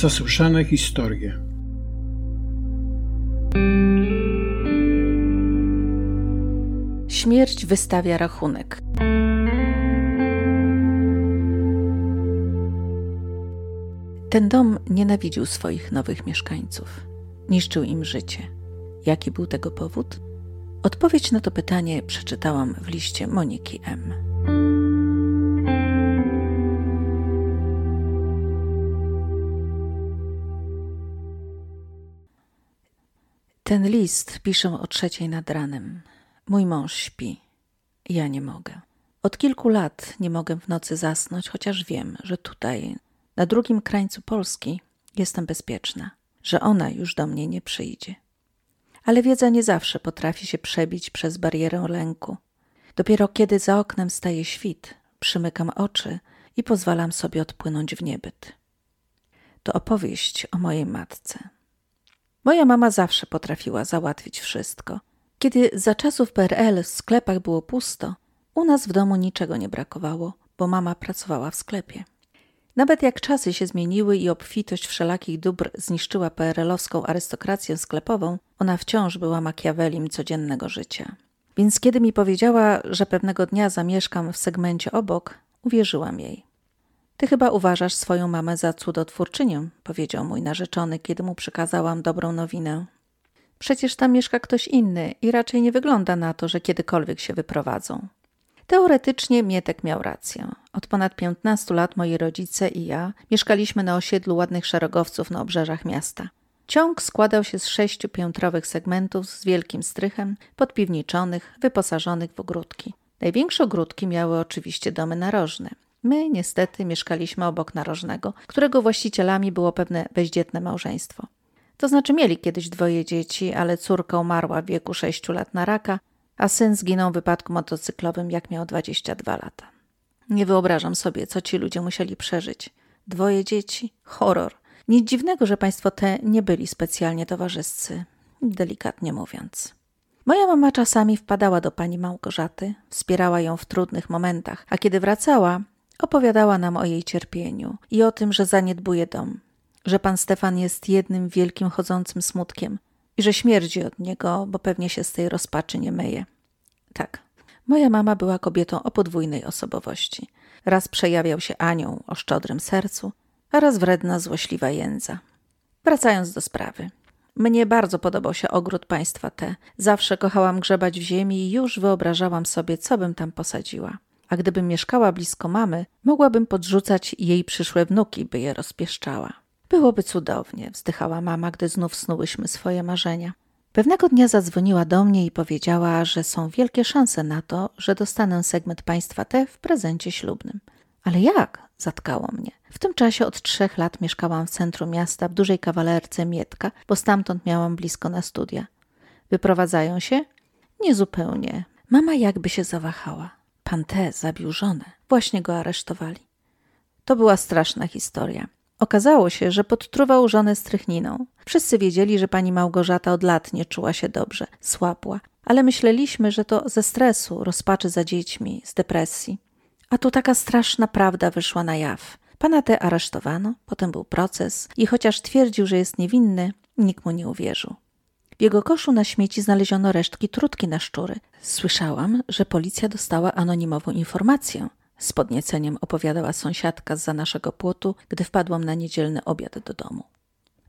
Zasłyszane historie. Śmierć wystawia rachunek. Ten dom nienawidził swoich nowych mieszkańców. Niszczył im życie. Jaki był tego powód? Odpowiedź na to pytanie przeczytałam w liście Moniki M. Ten list piszę o trzeciej nad ranem. Mój mąż śpi. Ja nie mogę. Od kilku lat nie mogę w nocy zasnąć, chociaż wiem, że tutaj, na drugim krańcu Polski, jestem bezpieczna, że ona już do mnie nie przyjdzie. Ale wiedza nie zawsze potrafi się przebić przez barierę lęku. Dopiero kiedy za oknem staje świt, przymykam oczy i pozwalam sobie odpłynąć w niebyt. To opowieść o mojej matce. Moja mama zawsze potrafiła załatwić wszystko. Kiedy za czasów PRL w sklepach było pusto, u nas w domu niczego nie brakowało, bo mama pracowała w sklepie. Nawet jak czasy się zmieniły i obfitość wszelakich dóbr zniszczyła PRL-owską arystokrację sklepową, ona wciąż była makiawelim codziennego życia. Więc kiedy mi powiedziała, że pewnego dnia zamieszkam w segmencie obok, uwierzyłam jej. Ty chyba uważasz swoją mamę za cudotwórczynię, powiedział mój narzeczony, kiedy mu przekazałam dobrą nowinę. Przecież tam mieszka ktoś inny i raczej nie wygląda na to, że kiedykolwiek się wyprowadzą. Teoretycznie Mietek miał rację. Od ponad 15 lat moi rodzice i ja mieszkaliśmy na osiedlu ładnych szeregowców na obrzeżach miasta. Ciąg składał się z sześciu piętrowych segmentów z wielkim strychem, podpiwniczonych, wyposażonych w ogródki. Największe ogródki miały oczywiście domy narożne. My niestety mieszkaliśmy obok narożnego, którego właścicielami było pewne bezdzietne małżeństwo. To znaczy mieli kiedyś dwoje dzieci, ale córka umarła w wieku sześciu lat na raka, a syn zginął w wypadku motocyklowym, jak miał 22 lata. Nie wyobrażam sobie, co ci ludzie musieli przeżyć. Dwoje dzieci, horror. Nic dziwnego, że państwo te nie byli specjalnie towarzyscy, delikatnie mówiąc. Moja mama czasami wpadała do pani Małgorzaty, wspierała ją w trudnych momentach, a kiedy wracała, opowiadała nam o jej cierpieniu i o tym, że zaniedbuje dom, że pan Stefan jest jednym wielkim chodzącym smutkiem i że śmierdzi od niego, bo pewnie się z tej rozpaczy nie myje. Tak, moja mama była kobietą o podwójnej osobowości. Raz przejawiał się anioł o szczodrym sercu, a raz wredna, złośliwa jędza. Wracając do sprawy. Mnie bardzo podobał się ogród państwa te. Zawsze kochałam grzebać w ziemi i już wyobrażałam sobie, co bym tam posadziła. A gdybym mieszkała blisko mamy, mogłabym podrzucać jej przyszłe wnuki, by je rozpieszczała. Byłoby cudownie, wzdychała mama, gdy znów snułyśmy swoje marzenia. Pewnego dnia zadzwoniła do mnie i powiedziała, że są wielkie szanse na to, że dostanę segment państwa T w prezencie ślubnym. Ale jak? Zatkało mnie. W tym czasie od trzech lat mieszkałam w centrum miasta, w dużej kawalerce Mietka, bo stamtąd miałam blisko na studia. Wyprowadzają się? Niezupełnie. Mama jakby się zawahała. Pan T zabił żonę. Właśnie go aresztowali. To była straszna historia. Okazało się, że podtruwał żonę strychniną. Wszyscy wiedzieli, że pani Małgorzata od lat nie czuła się dobrze, słabła, ale myśleliśmy, że to ze stresu, rozpaczy za dziećmi, z depresji. A tu taka straszna prawda wyszła na jaw. Pana te aresztowano, potem był proces i chociaż twierdził, że jest niewinny, nikt mu nie uwierzył. W jego koszu na śmieci znaleziono resztki trutki na szczury. Słyszałam, że policja dostała anonimową informację. Z podnieceniem opowiadała sąsiadka za naszego płotu, gdy wpadłam na niedzielny obiad do domu.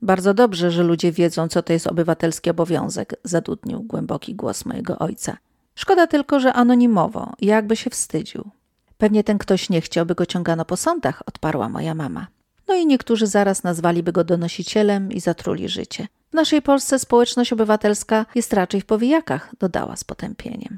Bardzo dobrze, że ludzie wiedzą, co to jest obywatelski obowiązek, zadudnił głęboki głos mojego ojca. Szkoda tylko, że anonimowo, jakby się wstydził. Pewnie ten ktoś nie chciał, by go ciągano po sądach, odparła moja mama. No i niektórzy zaraz nazwaliby go donosicielem i zatruli życie. W naszej Polsce społeczność obywatelska jest raczej w powijakach, dodała z potępieniem.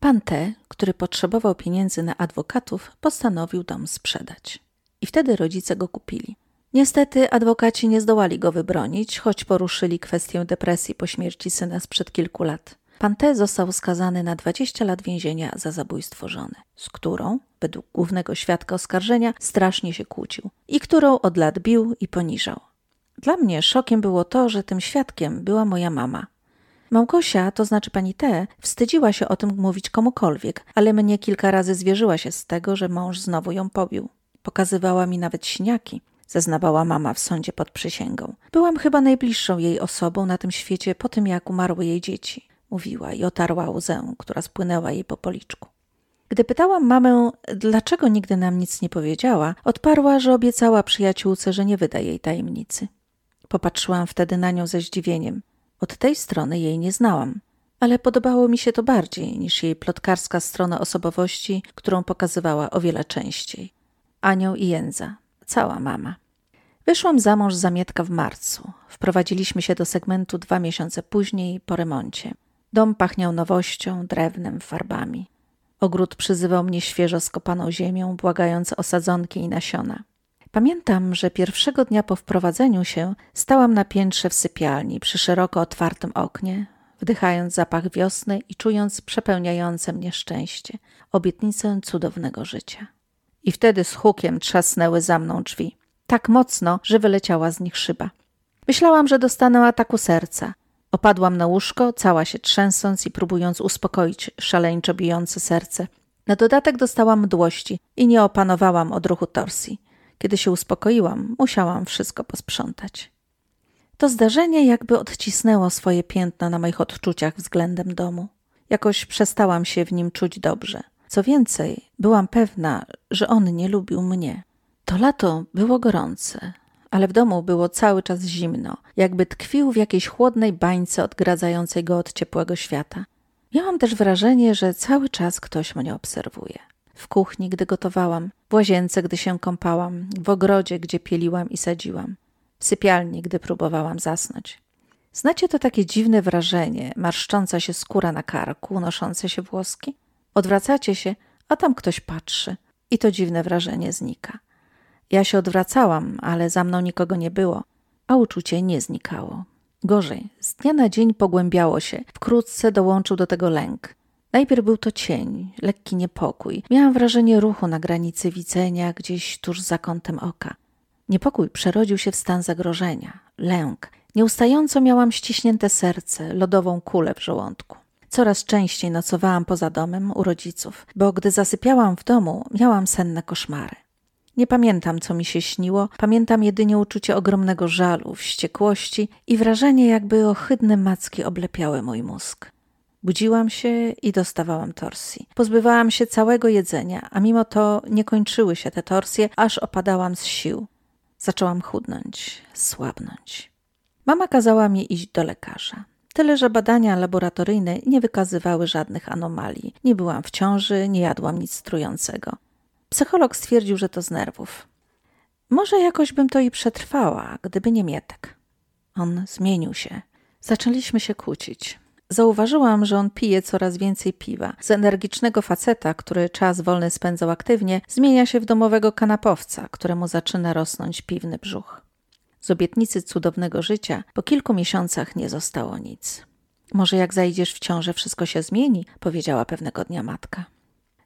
Pan T, który potrzebował pieniędzy na adwokatów, postanowił dom sprzedać. I wtedy rodzice go kupili. Niestety adwokaci nie zdołali go wybronić, choć poruszyli kwestię depresji po śmierci syna sprzed kilku lat. Pan T został skazany na 20 lat więzienia za zabójstwo żony, z którą, według głównego świadka oskarżenia, strasznie się kłócił i którą od lat bił i poniżał. Dla mnie szokiem było to, że tym świadkiem była moja mama. Małgosia, to znaczy pani T, wstydziła się o tym mówić komukolwiek, ale mnie kilka razy zwierzyła się z tego, że mąż znowu ją pobił. Pokazywała mi nawet śniaki. zeznawała mama w sądzie pod przysięgą. Byłam chyba najbliższą jej osobą na tym świecie po tym, jak umarły jej dzieci, mówiła i otarła łzę, która spłynęła jej po policzku. Gdy pytałam mamę, dlaczego nigdy nam nic nie powiedziała, odparła, że obiecała przyjaciółce, że nie wyda jej tajemnicy. Popatrzyłam wtedy na nią ze zdziwieniem. Od tej strony jej nie znałam, ale podobało mi się to bardziej niż jej plotkarska strona osobowości, którą pokazywała o wiele częściej. Anioł i Jędza, cała mama. Wyszłam za mąż za Mietka w marcu. Wprowadziliśmy się do segmentu dwa miesiące później po remoncie. Dom pachniał nowością, drewnem, farbami. Ogród przyzywał mnie świeżo skopaną ziemią, błagając o sadzonki i nasiona. Pamiętam, że pierwszego dnia po wprowadzeniu się stałam na piętrze w sypialni przy szeroko otwartym oknie, wdychając zapach wiosny i czując przepełniające mnie szczęście, obietnicę cudownego życia. I wtedy z hukiem trzasnęły za mną drzwi. Tak mocno, że wyleciała z nich szyba. Myślałam, że dostanę ataku serca. Opadłam na łóżko, cała się trzęsąc i próbując uspokoić szaleńczo bijące serce. Na dodatek dostałam mdłości i nie opanowałam odruchu torsji. Kiedy się uspokoiłam, musiałam wszystko posprzątać. To zdarzenie jakby odcisnęło swoje piętno na moich odczuciach względem domu. Jakoś przestałam się w nim czuć dobrze. Co więcej, byłam pewna, że on nie lubił mnie. To lato było gorące, ale w domu było cały czas zimno, jakby tkwił w jakiejś chłodnej bańce odgradzającej go od ciepłego świata. Miałam też wrażenie, że cały czas ktoś mnie obserwuje. W kuchni, gdy gotowałam, w łazience, gdy się kąpałam, w ogrodzie, gdzie pieliłam i sadziłam, w sypialni, gdy próbowałam zasnąć. Znacie to takie dziwne wrażenie, marszcząca się skóra na karku, noszące się włoski? Odwracacie się, a tam ktoś patrzy i to dziwne wrażenie znika. Ja się odwracałam, ale za mną nikogo nie było, a uczucie nie znikało. Gorzej, z dnia na dzień pogłębiało się, wkrótce dołączył do tego lęk. Najpierw był to cień, lekki niepokój. Miałam wrażenie ruchu na granicy widzenia, gdzieś tuż za kątem oka. Niepokój przerodził się w stan zagrożenia, lęk. Nieustająco miałam ściśnięte serce, lodową kulę w żołądku. Coraz częściej nocowałam poza domem u rodziców, bo gdy zasypiałam w domu, miałam senne koszmary. Nie pamiętam, co mi się śniło, pamiętam jedynie uczucie ogromnego żalu, wściekłości i wrażenie, jakby ohydne macki oblepiały mój mózg. Budziłam się i dostawałam torsji. Pozbywałam się całego jedzenia, a mimo to nie kończyły się te torsje, aż opadałam z sił. Zaczęłam chudnąć, słabnąć. Mama kazała mi iść do lekarza. Tyle, że badania laboratoryjne nie wykazywały żadnych anomalii. Nie byłam w ciąży, nie jadłam nic trującego. Psycholog stwierdził, że to z nerwów. Może jakoś bym to i przetrwała, gdyby nie Mietek. On zmienił się. Zaczęliśmy się kłócić. Zauważyłam, że on pije coraz więcej piwa. Z energicznego faceta, który czas wolny spędzał aktywnie, zmienia się w domowego kanapowca, któremu zaczyna rosnąć piwny brzuch. Z obietnicy cudownego życia po kilku miesiącach nie zostało nic. Może jak zajdziesz w ciążę, wszystko się zmieni, powiedziała pewnego dnia matka.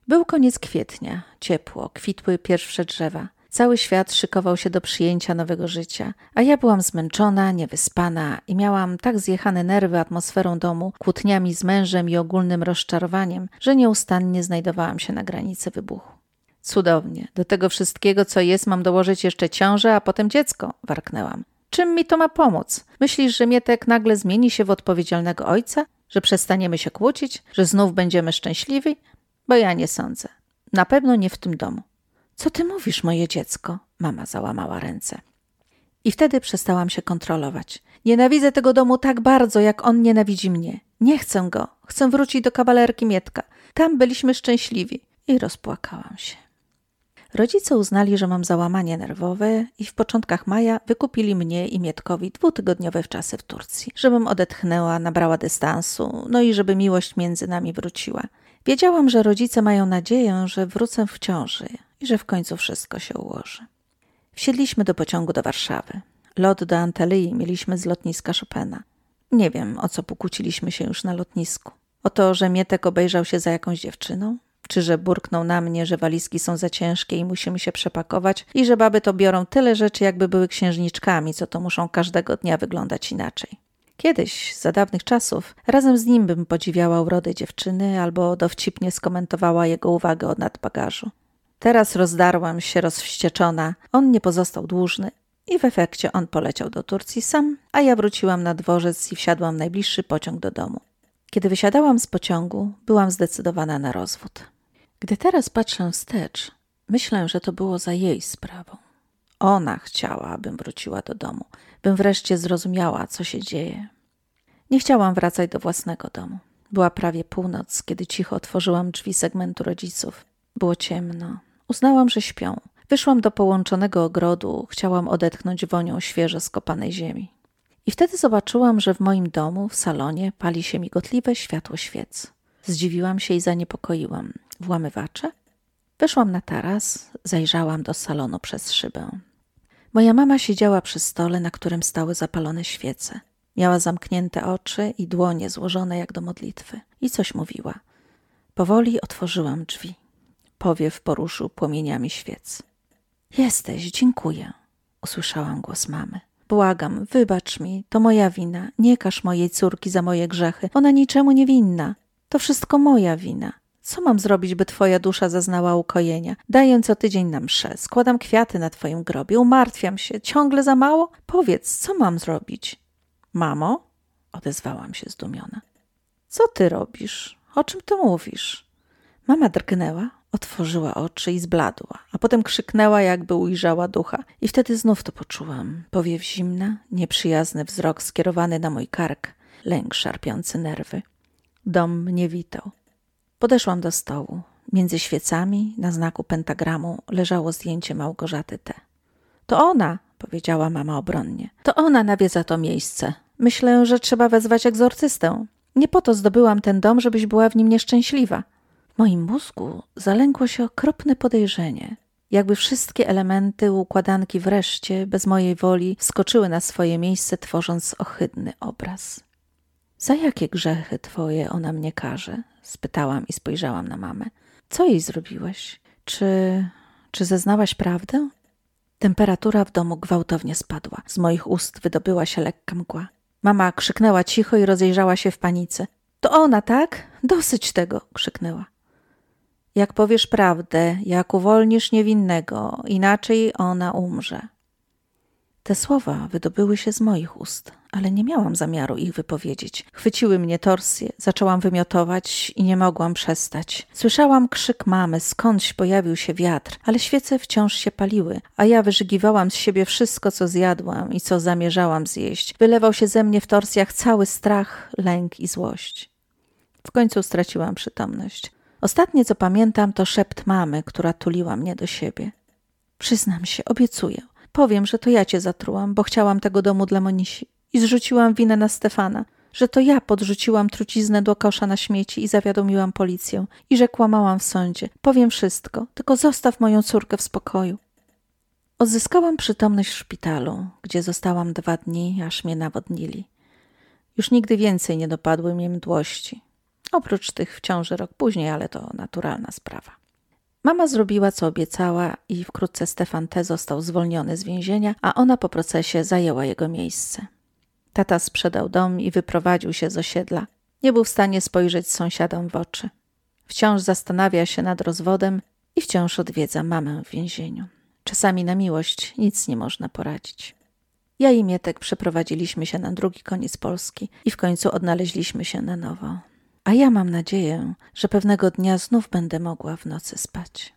Był koniec kwietnia, ciepło, kwitły pierwsze drzewa. Cały świat szykował się do przyjęcia nowego życia, a ja byłam zmęczona, niewyspana i miałam tak zjechane nerwy atmosferą domu, kłótniami z mężem i ogólnym rozczarowaniem, że nieustannie znajdowałam się na granicy wybuchu. Cudownie. Do tego wszystkiego, co jest, mam dołożyć jeszcze ciążę, a potem dziecko, warknęłam. Czym mi to ma pomóc? Myślisz, że Mietek nagle zmieni się w odpowiedzialnego ojca? Że przestaniemy się kłócić? Że znów będziemy szczęśliwi? Bo ja nie sądzę. Na pewno nie w tym domu. Co ty mówisz, moje dziecko? Mama załamała ręce. I wtedy przestałam się kontrolować. Nienawidzę tego domu tak bardzo, jak on nienawidzi mnie. Nie chcę go. Chcę wrócić do kawalerki Mietka. Tam byliśmy szczęśliwi. I rozpłakałam się. Rodzice uznali, że mam załamanie nerwowe i w początkach maja wykupili mnie i Mietkowi dwutygodniowe wczasy w Turcji, żebym odetchnęła, nabrała dystansu, no i żeby miłość między nami wróciła. Wiedziałam, że rodzice mają nadzieję, że wrócę w ciąży i że w końcu wszystko się ułoży. Wsiedliśmy do pociągu do Warszawy. Lot do Antalyi mieliśmy z lotniska Chopina. Nie wiem, o co pokłóciliśmy się już na lotnisku. O to, że Mietek obejrzał się za jakąś dziewczyną? Czy że burknął na mnie, że walizki są za ciężkie i musimy się przepakować i że baby to biorą tyle rzeczy, jakby były księżniczkami, co to muszą każdego dnia wyglądać inaczej. Kiedyś, za dawnych czasów, razem z nim bym podziwiała urodę dziewczyny albo dowcipnie skomentowała jego uwagę o nadbagażu. Teraz rozdarłam się rozwścieczona. On nie pozostał dłużny i w efekcie on poleciał do Turcji sam, a ja wróciłam na dworzec i wsiadłam w najbliższy pociąg do domu. Kiedy wysiadałam z pociągu, byłam zdecydowana na rozwód. Gdy teraz patrzę wstecz, myślę, że to było za jej sprawą. Ona chciała, abym wróciła do domu, bym wreszcie zrozumiała, co się dzieje. Nie chciałam wracać do własnego domu. Była prawie północ, kiedy cicho otworzyłam drzwi segmentu rodziców. Było ciemno. Uznałam, że śpią. Wyszłam do połączonego ogrodu, chciałam odetchnąć wonią świeżo skopanej ziemi. I wtedy zobaczyłam, że w moim domu, w salonie, pali się migotliwe światło świec. Zdziwiłam się i zaniepokoiłam. Włamywacze? Weszłam na taras, zajrzałam do salonu przez szybę. Moja mama siedziała przy stole, na którym stały zapalone świece. Miała zamknięte oczy i dłonie złożone jak do modlitwy. I coś mówiła. Powoli otworzyłam drzwi. Powiew poruszył płomieniami świec. Jesteś, dziękuję. Usłyszałam głos mamy. Błagam, wybacz mi, to moja wina. Nie każ mojej córki za moje grzechy. Ona niczemu nie winna. To wszystko moja wina. Co mam zrobić, by twoja dusza zaznała ukojenia? Daję co tydzień na mszę, składam kwiaty na twoim grobie, umartwiam się. Ciągle za mało? Powiedz, co mam zrobić? Mamo? Odezwałam się zdumiona. Co ty robisz? O czym ty mówisz? Mama drgnęła, otworzyła oczy i zbladła, a potem krzyknęła, jakby ujrzała ducha. I wtedy znów to poczułam. Powiew zimna, nieprzyjazny wzrok skierowany na mój kark, lęk szarpiący nerwy. Dom mnie witał. Podeszłam do stołu. Między świecami, na znaku pentagramu, leżało zdjęcie Małgorzaty T. To ona, powiedziała mama obronnie. To ona nawiedza to miejsce. Myślę, że trzeba wezwać egzorcystę. Nie po to zdobyłam ten dom, żebyś była w nim nieszczęśliwa. Moim mózgu zalękło się okropne podejrzenie. Jakby wszystkie elementy układanki wreszcie, bez mojej woli, skoczyły na swoje miejsce, tworząc ohydny obraz. Za jakie grzechy twoje ona mnie karze? spytałam i spojrzałam na mamę. Co jej zrobiłeś? Czy. czy zeznałaś prawdę? Temperatura w domu gwałtownie spadła. Z moich ust wydobyła się lekka mgła. Mama krzyknęła cicho i rozejrzała się w panice. To ona, tak? Dosyć tego! krzyknęła. Jak powiesz prawdę, jak uwolnisz niewinnego, inaczej ona umrze. Te słowa wydobyły się z moich ust, ale nie miałam zamiaru ich wypowiedzieć. Chwyciły mnie torsje, zaczęłam wymiotować i nie mogłam przestać. Słyszałam krzyk mamy, skądś pojawił się wiatr, ale świece wciąż się paliły, a ja wyżygiwałam z siebie wszystko, co zjadłam i co zamierzałam zjeść. Wylewał się ze mnie w torsjach cały strach, lęk i złość. W końcu straciłam przytomność. Ostatnie, co pamiętam, to szept mamy, która tuliła mnie do siebie. Przyznam się, obiecuję. Powiem, że to ja cię zatrułam, bo chciałam tego domu dla Monisi. I zrzuciłam winę na Stefana, że to ja podrzuciłam truciznę do kosza na śmieci i zawiadomiłam policję. I że kłamałam w sądzie. Powiem wszystko, tylko zostaw moją córkę w spokoju. Odzyskałam przytomność w szpitalu, gdzie zostałam dwa dni, aż mnie nawodnili. Już nigdy więcej nie dopadły mnie mdłości. Oprócz tych w ciąży rok później, ale to naturalna sprawa. Mama zrobiła, co obiecała i wkrótce Stefan T. został zwolniony z więzienia, a ona po procesie zajęła jego miejsce. Tata sprzedał dom i wyprowadził się z osiedla. Nie był w stanie spojrzeć sąsiadom w oczy. Wciąż zastanawia się nad rozwodem i wciąż odwiedza mamę w więzieniu. Czasami na miłość nic nie można poradzić. Ja i Mietek przeprowadziliśmy się na drugi koniec Polski i w końcu odnaleźliśmy się na nowo. A ja mam nadzieję, że pewnego dnia znów będę mogła w nocy spać.